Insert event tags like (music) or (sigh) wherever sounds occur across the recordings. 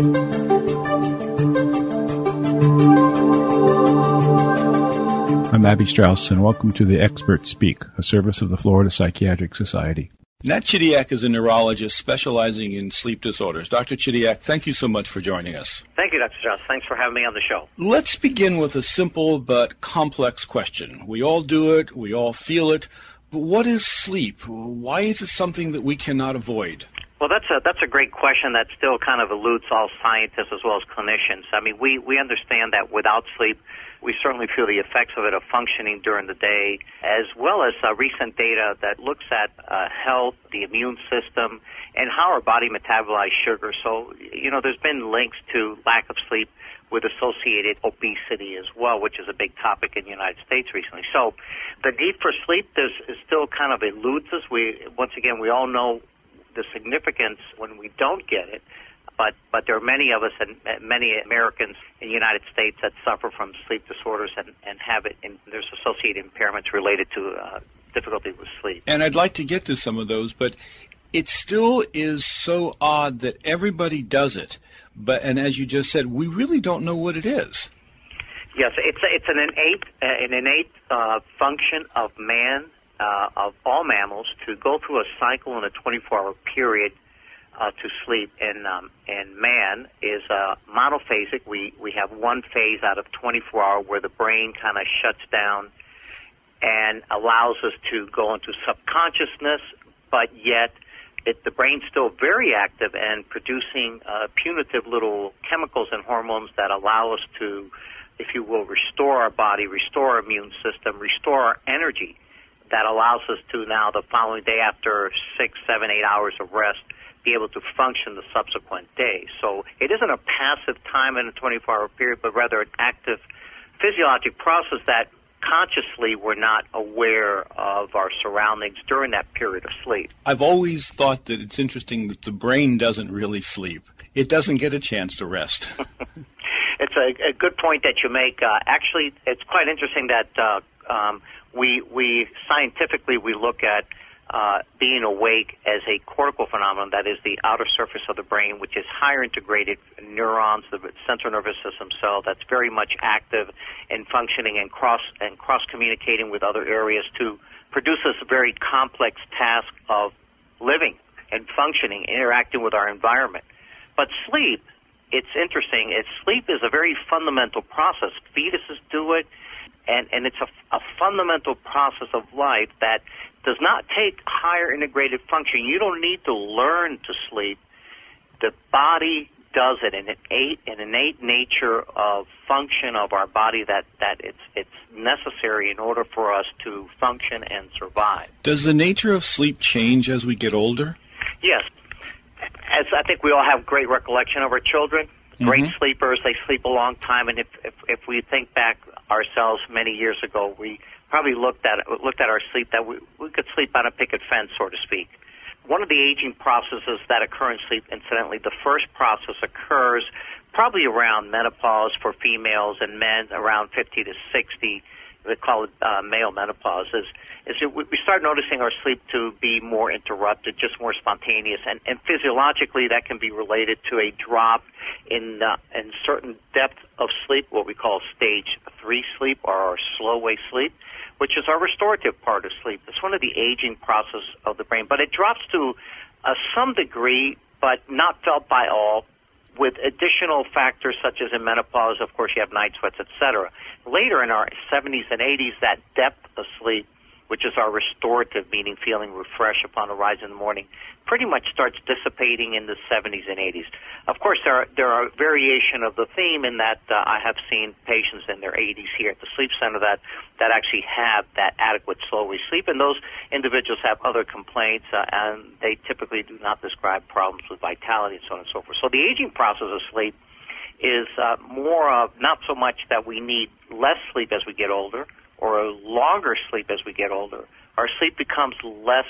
I'm Abby Strauss, and welcome to the Expert Speak, a service of the Florida Psychiatric Society. Nat Chidiac is a neurologist specializing in sleep disorders. Dr. Chidiac, thank you so much for joining us. Thank you, Dr. Strauss. Thanks for having me on the show. Let's begin with a simple but complex question. We all do it, we all feel it, but what is sleep? Why is it something that we cannot avoid? Well, that's a that's a great question that still kind of eludes all scientists as well as clinicians. I mean, we we understand that without sleep, we certainly feel the effects of it of functioning during the day, as well as uh, recent data that looks at uh, health, the immune system, and how our body metabolizes sugar. So, you know, there's been links to lack of sleep with associated obesity as well, which is a big topic in the United States recently. So, the need for sleep is, is still kind of eludes us. We once again we all know the significance when we don't get it but but there are many of us and many Americans in the United States that suffer from sleep disorders and and have it, and there's associated impairments related to uh, difficulty with sleep. And I'd like to get to some of those, but it still is so odd that everybody does it, but and as you just said, we really don't know what it is. Yes, it's it's an innate uh, an innate uh, function of man uh, of all mammals to go through a cycle in a 24-hour period uh, to sleep, and um, and man is uh, monophasic. We we have one phase out of 24 hour where the brain kind of shuts down and allows us to go into subconsciousness, but yet it, the brain's still very active and producing uh, punitive little chemicals and hormones that allow us to, if you will, restore our body, restore our immune system, restore our energy. That allows us to now, the following day, after six, seven, eight hours of rest, be able to function the subsequent day. So it isn't a passive time in a 24 hour period, but rather an active physiologic process that consciously we're not aware of our surroundings during that period of sleep. I've always thought that it's interesting that the brain doesn't really sleep. It doesn't get a chance to rest. (laughs) it's a, a, good point that you make. Uh, actually, it's quite interesting that uh, um, we we scientifically we look at uh, being awake as a cortical phenomenon, that is the outer surface of the brain, which is higher integrated neurons, the central nervous system cell that's very much active and functioning and cross and cross communicating with other areas to produce this very complex task of living and functioning, interacting with our environment. But sleep, it's interesting. It's sleep is a very fundamental process. Fetuses do it, and and it's a, a fundamental process of life that does not take higher integrated function. You don't need to learn to sleep. The body does it, an innate, an innate nature of function of our body that, that it's, it's necessary in order for us to function and survive. Does the nature of sleep change as we get older? Yes. As I think we all have great recollection of our children, great mm-hmm. sleepers, they sleep a long time, and if, if, if we think back ourselves many years ago, we probably looked at looked at our sleep that we, we could sleep on a picket fence, so to speak. One of the aging processes that occur in sleep, incidentally, the first process occurs probably around menopause for females and men around 50 to 60. They call it uh, male menopause. Is, is we start noticing our sleep to be more interrupted, just more spontaneous, and, and physiologically that can be related to a drop in uh, in certain depth of sleep, what we call stage three sleep or our slow wave sleep which is our restorative part of sleep. It's one of the aging process of the brain, but it drops to uh, some degree, but not felt by all, with additional factors such as in menopause, of course, you have night sweats, etc. Later in our 70s and 80s, that depth of sleep which is our restorative, meaning feeling refreshed upon a rise in the morning, pretty much starts dissipating in the 70s and 80s. Of course, there are, there are variation of the theme in that uh, I have seen patients in their 80s here at the sleep center that, that actually have that adequate slow sleep, and those individuals have other complaints, uh, and they typically do not describe problems with vitality and so on and so forth. So the aging process of sleep is uh, more of not so much that we need less sleep as we get older, or a longer sleep as we get older, our sleep becomes less,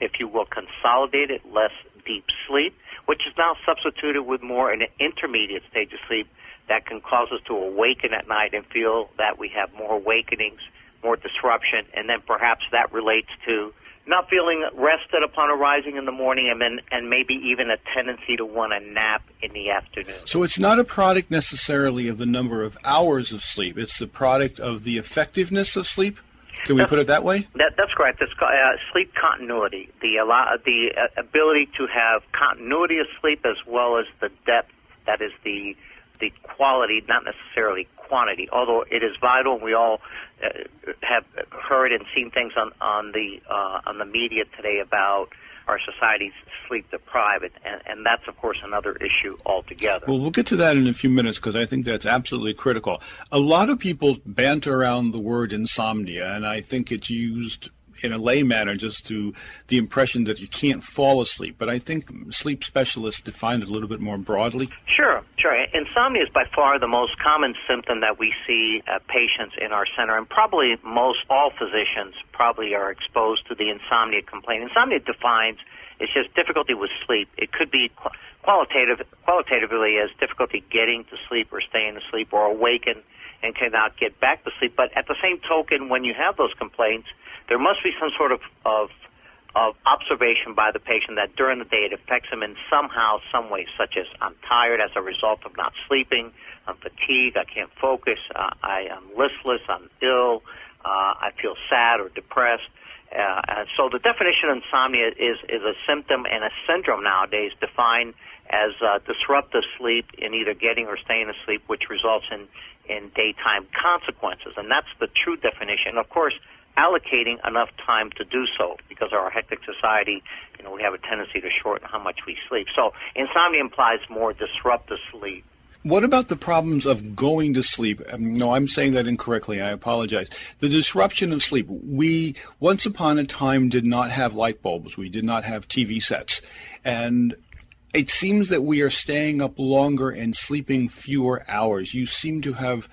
if you will, consolidated, less deep sleep, which is now substituted with more an intermediate stage of sleep that can cause us to awaken at night and feel that we have more awakenings, more disruption, and then perhaps that relates to not feeling rested upon arising in the morning, and then and maybe even a tendency to want to nap in the afternoon. So it's not a product necessarily of the number of hours of sleep; it's the product of the effectiveness of sleep. Can we That's- put it that way? That, that's correct. It's uh, sleep continuity, the allow, the uh, ability to have continuity of sleep as well as the depth. That is the the quality, not necessarily quantity. Although it is vital, and we all uh, have heard and seen things on on the uh, on the media today about our society's sleep deprived, and, and that's of course another issue altogether. Well, we'll get to that in a few minutes because I think that's absolutely critical. A lot of people banter around the word insomnia, and I think it's used in a lay manner just to the impression that you can't fall asleep. But I think sleep specialists define it a little bit more broadly. Sure, sure. Insomnia is by far the most common symptom that we see uh, patients in our center, and probably most all physicians probably are exposed to the insomnia complaint. Insomnia defines it's just difficulty with sleep. It could be qu- qualitative, qualitatively as difficulty getting to sleep or staying asleep or awaken and cannot get back to sleep. But at the same token, when you have those complaints, there must be some sort of, of of observation by the patient that during the day it affects them in somehow, some way, such as I'm tired as a result of not sleeping, I'm fatigued, I can't focus, uh, I am listless, I'm ill, uh, I feel sad or depressed. Uh, so the definition of insomnia is, is a symptom and a syndrome nowadays defined as uh, disruptive sleep in either getting or staying asleep, which results in, in daytime consequences. And that's the true definition. Of course, allocating enough time to do so because our hectic society, you know, we have a tendency to shorten how much we sleep. So insomnia implies more disruptive sleep. What about the problems of going to sleep? Um, no, I'm saying that incorrectly. I apologize. The disruption of sleep. We, once upon a time, did not have light bulbs. We did not have TV sets. And it seems that we are staying up longer and sleeping fewer hours. You seem to have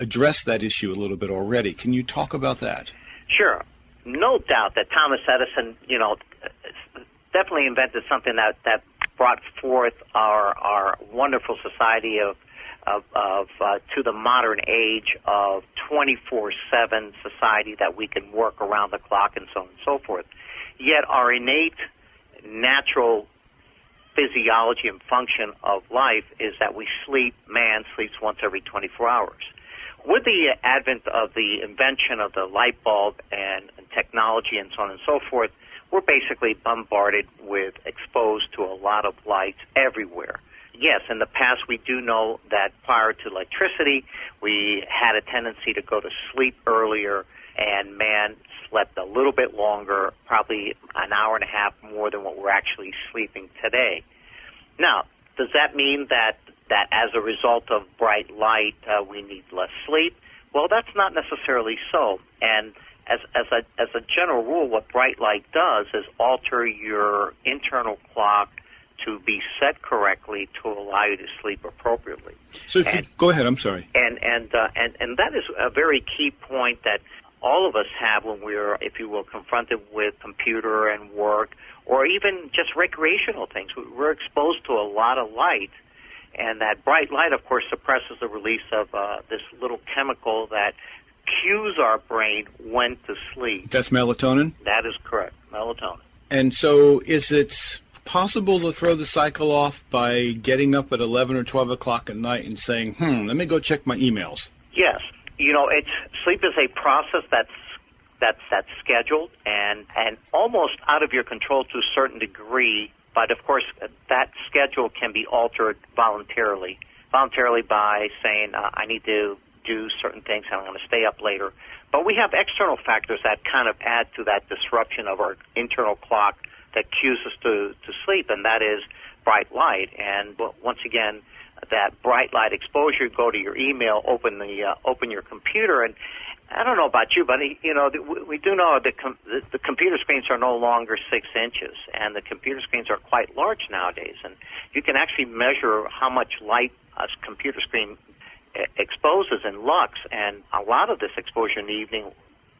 addressed that issue a little bit already. Can you talk about that? Sure. No doubt that Thomas Edison, you know, definitely invented something that, that brought forth our, our wonderful society of, of, of uh, to the modern age of 24-7 society that we can work around the clock and so on and so forth. Yet our innate natural physiology and function of life is that we sleep, man sleeps once every 24 hours. With the advent of the invention of the light bulb and, and technology and so on and so forth, we're basically bombarded with exposed to a lot of light everywhere. Yes, in the past we do know that prior to electricity, we had a tendency to go to sleep earlier and man slept a little bit longer, probably an hour and a half more than what we're actually sleeping today. Now, does that mean that that as a result of bright light uh, we need less sleep? Well, that's not necessarily so. And as as a as a general rule, what bright light does is alter your internal clock to be set correctly to allow you to sleep appropriately. So, if you, go ahead. I'm sorry. And and uh, and and that is a very key point that all of us have when we're, if you will, confronted with computer and work, or even just recreational things. We're exposed to a lot of light, and that bright light, of course, suppresses the release of uh, this little chemical that cues our brain when to sleep. That's melatonin. That is correct, melatonin. And so, is it possible to throw the cycle off by getting up at 11 or 12 o'clock at night and saying, hmm, let me go check my emails? Yes, you know, it's sleep is a process that's that's that's scheduled and and almost out of your control to a certain degree. But of course, that schedule can be altered voluntarily, voluntarily by saying uh, I need to do certain things and I'm going to stay up later. But we have external factors that kind of add to that disruption of our internal clock that cues us to, to sleep, and that is bright light. And once again, that bright light exposure, go to your email, open the uh, open your computer, and I don't know about you, but you know we do know that the, computer screens are no longer six inches, and the computer screens are quite large nowadays, and you can actually measure how much light a computer screen exposes in lux, and a lot of this exposure in the evening,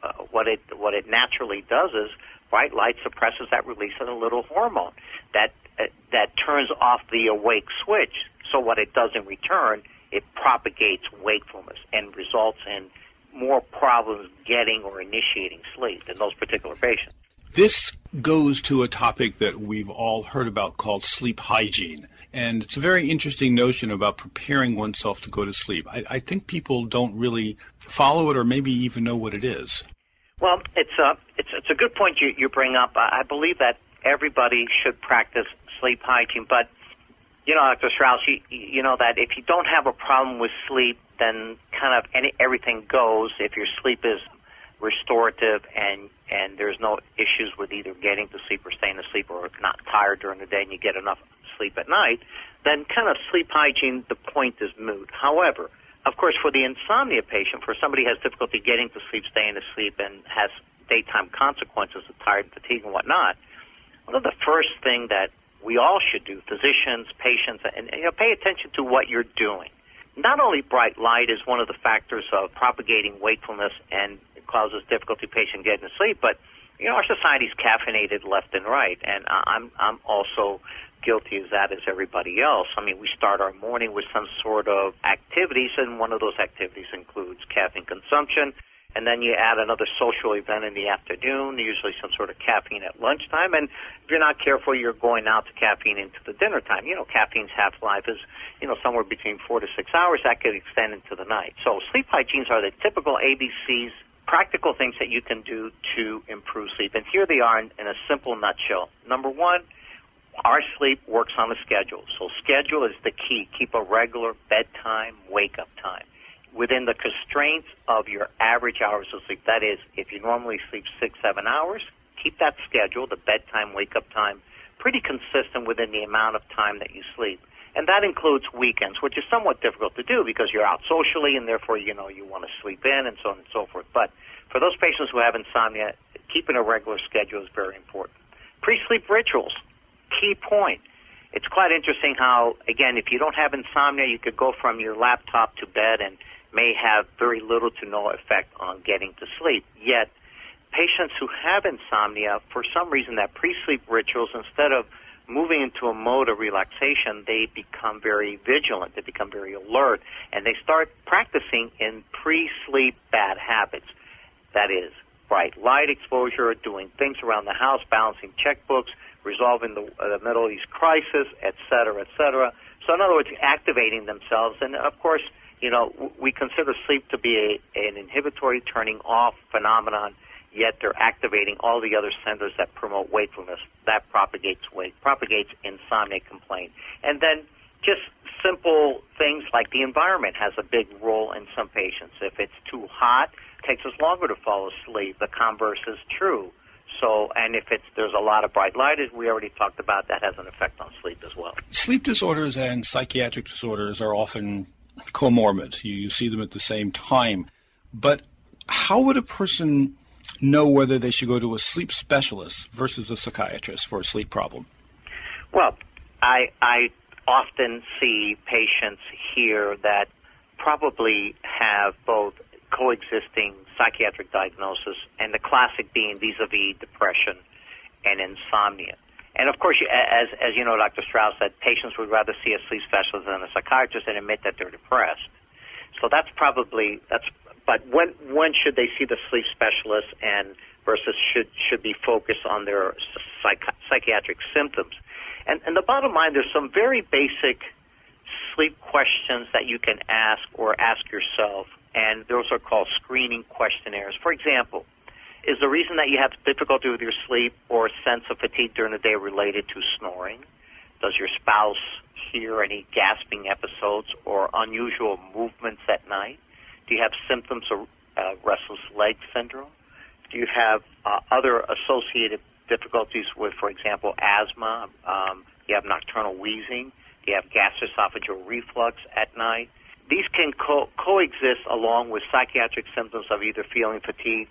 uh, what it what it naturally does is bright light suppresses that release of a little hormone that uh, that turns off the awake switch. So what it does in return, it propagates wakefulness and results in more problems getting or initiating sleep in those particular patients. This goes to a topic that we've all heard about called sleep hygiene. And it's a very interesting notion about preparing oneself to go to sleep. I, I think people don't really follow it or maybe even know what it is. Well, it's a, it's, it's a good point you, you bring up. I believe that everybody should practice sleep hygiene, but you know, Dr. Strauss, you, you know that if you don't have a problem with sleep, then kind of any, everything goes. If your sleep is restorative and and there's no issues with either getting to sleep or staying asleep or not tired during the day and you get enough sleep at night, then kind of sleep hygiene, the point is moot. However, of course, for the insomnia patient, for somebody who has difficulty getting to sleep, staying asleep, and has daytime consequences of tired and fatigue and whatnot, one of the first thing that we all should do, physicians, patients, and you know, pay attention to what you're doing. Not only bright light is one of the factors of propagating wakefulness and causes difficulty patient getting to sleep, but you know our society's caffeinated left and right, and I'm I'm also guilty as that as everybody else. I mean, we start our morning with some sort of activities, and one of those activities includes caffeine consumption and then you add another social event in the afternoon, usually some sort of caffeine at lunchtime, and if you're not careful, you're going out to caffeine into the dinner time. You know, caffeine's half-life is, you know, somewhere between four to six hours. That could extend into the night. So sleep hygienes are the typical ABCs, practical things that you can do to improve sleep. And here they are in, in a simple nutshell. Number one, our sleep works on a schedule. So schedule is the key. Keep a regular bedtime, wake-up time within the constraints of your average hours of sleep. That is, if you normally sleep six, seven hours, keep that schedule, the bedtime, wake up time, pretty consistent within the amount of time that you sleep. And that includes weekends, which is somewhat difficult to do because you're out socially and therefore, you know, you want to sleep in and so on and so forth. But for those patients who have insomnia, keeping a regular schedule is very important. Pre-sleep rituals, key point. It's quite interesting how, again, if you don't have insomnia, you could go from your laptop to bed and may have very little to no effect on getting to sleep. Yet, patients who have insomnia, for some reason, that pre-sleep rituals, instead of moving into a mode of relaxation, they become very vigilant, they become very alert, and they start practicing in pre-sleep bad habits. That is, bright light exposure, doing things around the house, balancing checkbooks, resolving the, uh, the Middle East crisis, et cetera, et cetera. So, in other words, activating themselves, and of course, you know, we consider sleep to be a, an inhibitory turning off phenomenon, yet they're activating all the other centers that promote wakefulness. That propagates wake, propagates insomnia complaint. And then just simple things like the environment has a big role in some patients. If it's too hot, it takes us longer to fall asleep. The converse is true. So, and if it's there's a lot of bright light, as we already talked about, that has an effect on sleep as well. Sleep disorders and psychiatric disorders are often comorbid. You, you see them at the same time. But how would a person know whether they should go to a sleep specialist versus a psychiatrist for a sleep problem? Well, I, I often see patients here that probably have both coexisting psychiatric diagnosis and the classic being vis-a-vis depression and insomnia. And of course, as as you know, Dr. Strauss said, patients would rather see a sleep specialist than a psychiatrist and admit that they're depressed. So that's probably that's. But when when should they see the sleep specialist and versus should should be focused on their psych, psychiatric symptoms? And and the bottom line, there's some very basic sleep questions that you can ask or ask yourself, and those are called screening questionnaires. For example is the reason that you have difficulty with your sleep or sense of fatigue during the day related to snoring? Does your spouse hear any gasping episodes or unusual movements at night? Do you have symptoms of uh, restless leg syndrome? Do you have uh, other associated difficulties with, for example, asthma? Um, do you have nocturnal wheezing? Do you have gastroesophageal reflux at night? These can co- coexist along with psychiatric symptoms of either feeling fatigue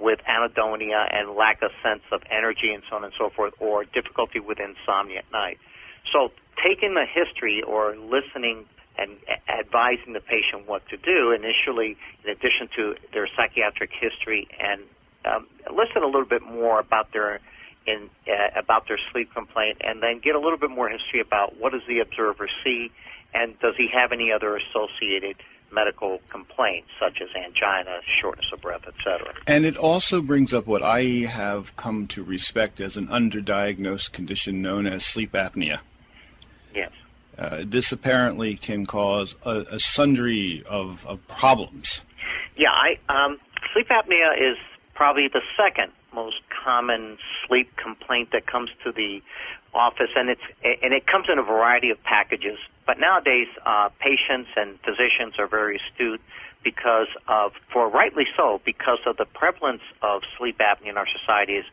with anhedonia and lack of sense of energy and so on and so forth, or difficulty with insomnia at night. So taking the history or listening and advising the patient what to do initially, in addition to their psychiatric history, and um, listen a little bit more about their in uh, about their sleep complaint, and then get a little bit more history about what does the observer see, and does he have any other associated medical complaints such as angina, shortness of breath, etc. And it also brings up what I have come to respect as an underdiagnosed condition known as sleep apnea. Yes. Uh, this apparently can cause a, a sundry of, of, problems. Yeah, I, um, sleep apnea is probably the second most common sleep complaint that comes to the office, and it's and it comes in a variety of packages. But nowadays, uh, patients and physicians are very astute because of, for rightly so, because of the prevalence of sleep apnea in our society is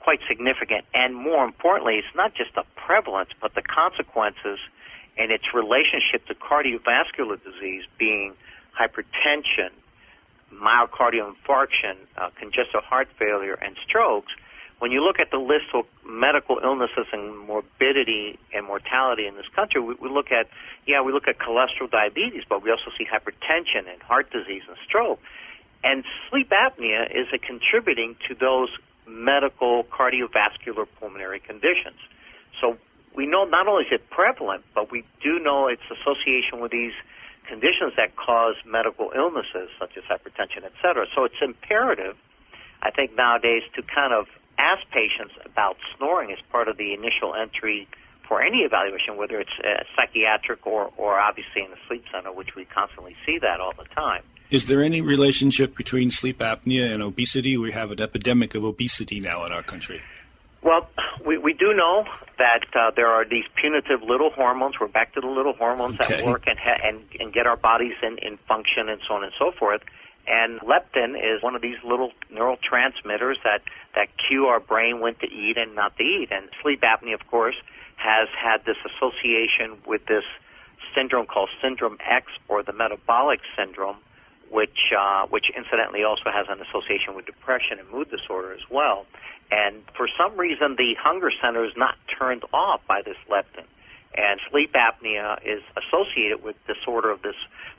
quite significant. And more importantly, it's not just the prevalence, but the consequences and its relationship to cardiovascular disease being hypertension, myocardial infarction, uh, congestive heart failure, and strokes when you look at the list of medical illnesses and morbidity and mortality in this country, we, we look at, yeah, we look at cholesterol, diabetes, but we also see hypertension and heart disease and stroke. And sleep apnea is a contributing to those medical cardiovascular pulmonary conditions. So we know not only is it prevalent, but we do know its association with these conditions that cause medical illnesses such as hypertension, et cetera. So it's imperative, I think, nowadays to kind of ask patients about snoring as part of the initial entry for any evaluation, whether it's uh, psychiatric or, or obviously in the sleep center, which we constantly see that all the time. Is there any relationship between sleep apnea and obesity? We have an epidemic of obesity now in our country. Well, we, we do know that uh, there are these punitive little hormones. We're back to the little hormones okay. that work and, ha- and, and get our bodies in, in function and so on and so forth. And leptin is one of these little neurotransmitters that, that cue our brain when to eat and not to eat. And sleep apnea, of course, has had this association with this syndrome called syndrome X or the metabolic syndrome, which, uh, which incidentally also has an association with depression and mood disorder as well. And for some reason, the hunger center is not turned off by this leptin. And sleep apnea is associated with disorder of this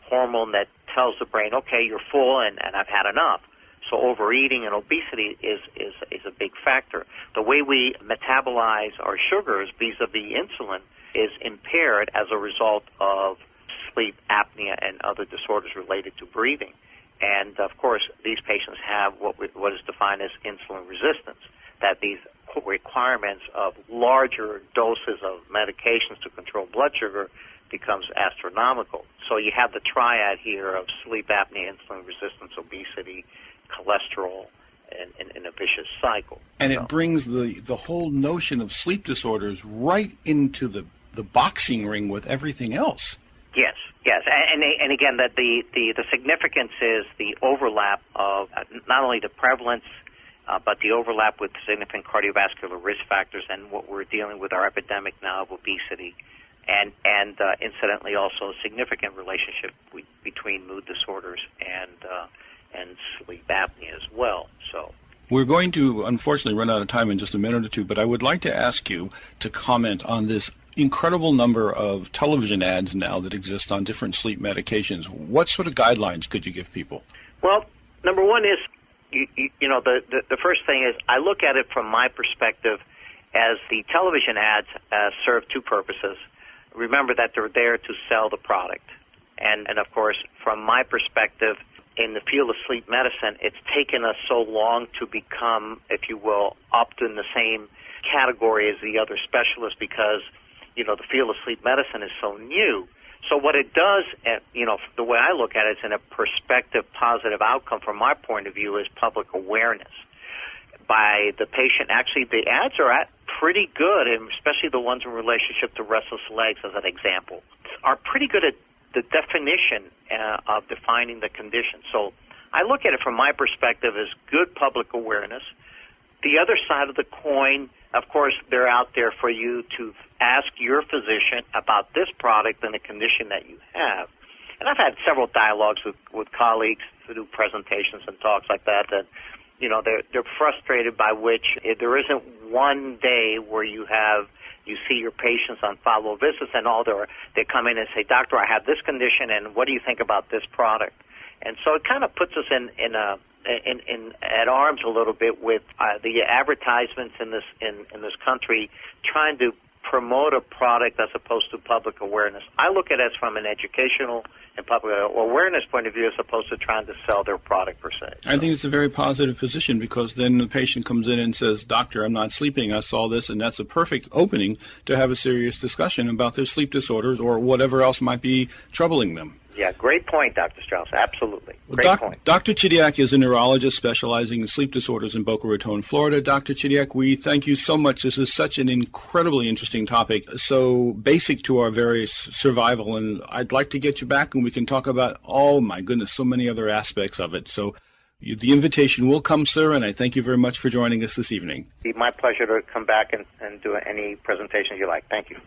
hormone that tells the brain, okay, you're full and, and I've had enough. So overeating and obesity is, is, is a big factor. The way we metabolize our sugars vis-a-vis insulin is impaired as a result of sleep apnea and other disorders related to breathing. And of course, these patients have what, we, what is defined as insulin resistance, that these requirements of larger doses of medications to control blood sugar becomes astronomical. So you have the triad here of sleep apnea, insulin resistance, obesity, cholesterol, and, and, and a vicious cycle. And so. it brings the, the whole notion of sleep disorders right into the, the boxing ring with everything else. Yes, yes, and and, and again, that the, the the significance is the overlap of uh, not only the prevalence, uh, but the overlap with significant cardiovascular risk factors, and what we're dealing with our epidemic now of obesity and and uh, incidentally also a significant relationship we, between mood disorders and uh, and sleep apnea as well. So. We're going to unfortunately run out of time in just a minute or two, but I would like to ask you to comment on this incredible number of television ads now that exist on different sleep medications. What sort of guidelines could you give people? Well, number one is, you, you, you know, the, the, the first thing is I look at it from my perspective as the television ads uh, serve two purposes remember that they're there to sell the product. And, and of course, from my perspective, in the field of sleep medicine, it's taken us so long to become, if you will, up in the same category as the other specialists because, you know, the field of sleep medicine is so new. So what it does, eh, you know, the way I look at it's in a perspective positive outcome from my point of view is public awareness by the patient. Actually, the ads are at pretty good, and especially the ones in relationship to restless legs, as an example, are pretty good at the definition uh, of defining the condition. So I look at it from my perspective as good public awareness. The other side of the coin, of course, they're out there for you to ask your physician about this product and the condition that you have. And I've had several dialogues with, with colleagues to do presentations and talks like that that you know they're they're frustrated by which there isn't one day where you have you see your patients on follow visits and all they they come in and say doctor I have this condition and what do you think about this product? And so it kind of puts us in in a in, in at arms a little bit with uh, the advertisements in this in in this country trying to promote a product as opposed to public awareness. I look at it as from an educational and public awareness point of view as opposed to trying to sell their product per se. I think it's a very positive position because then the patient comes in and says, Doctor, I'm not sleeping. I saw this, and that's a perfect opening to have a serious discussion about their sleep disorders or whatever else might be troubling them. Yeah, great point, Dr. Strauss. Absolutely. Well, great doc- point. Dr. Chidiac is a neurologist specializing in sleep disorders in Boca Raton, Florida. Dr. Chidiac, we thank you so much. This is such an incredibly interesting topic, so basic to our various survival, and I'd like to get you back and we can talk about, oh my goodness, so many other aspects of it. So the invitation will come, sir, and I thank you very much for joining us this evening. It'd my pleasure to come back and, and do any presentations you like. Thank you.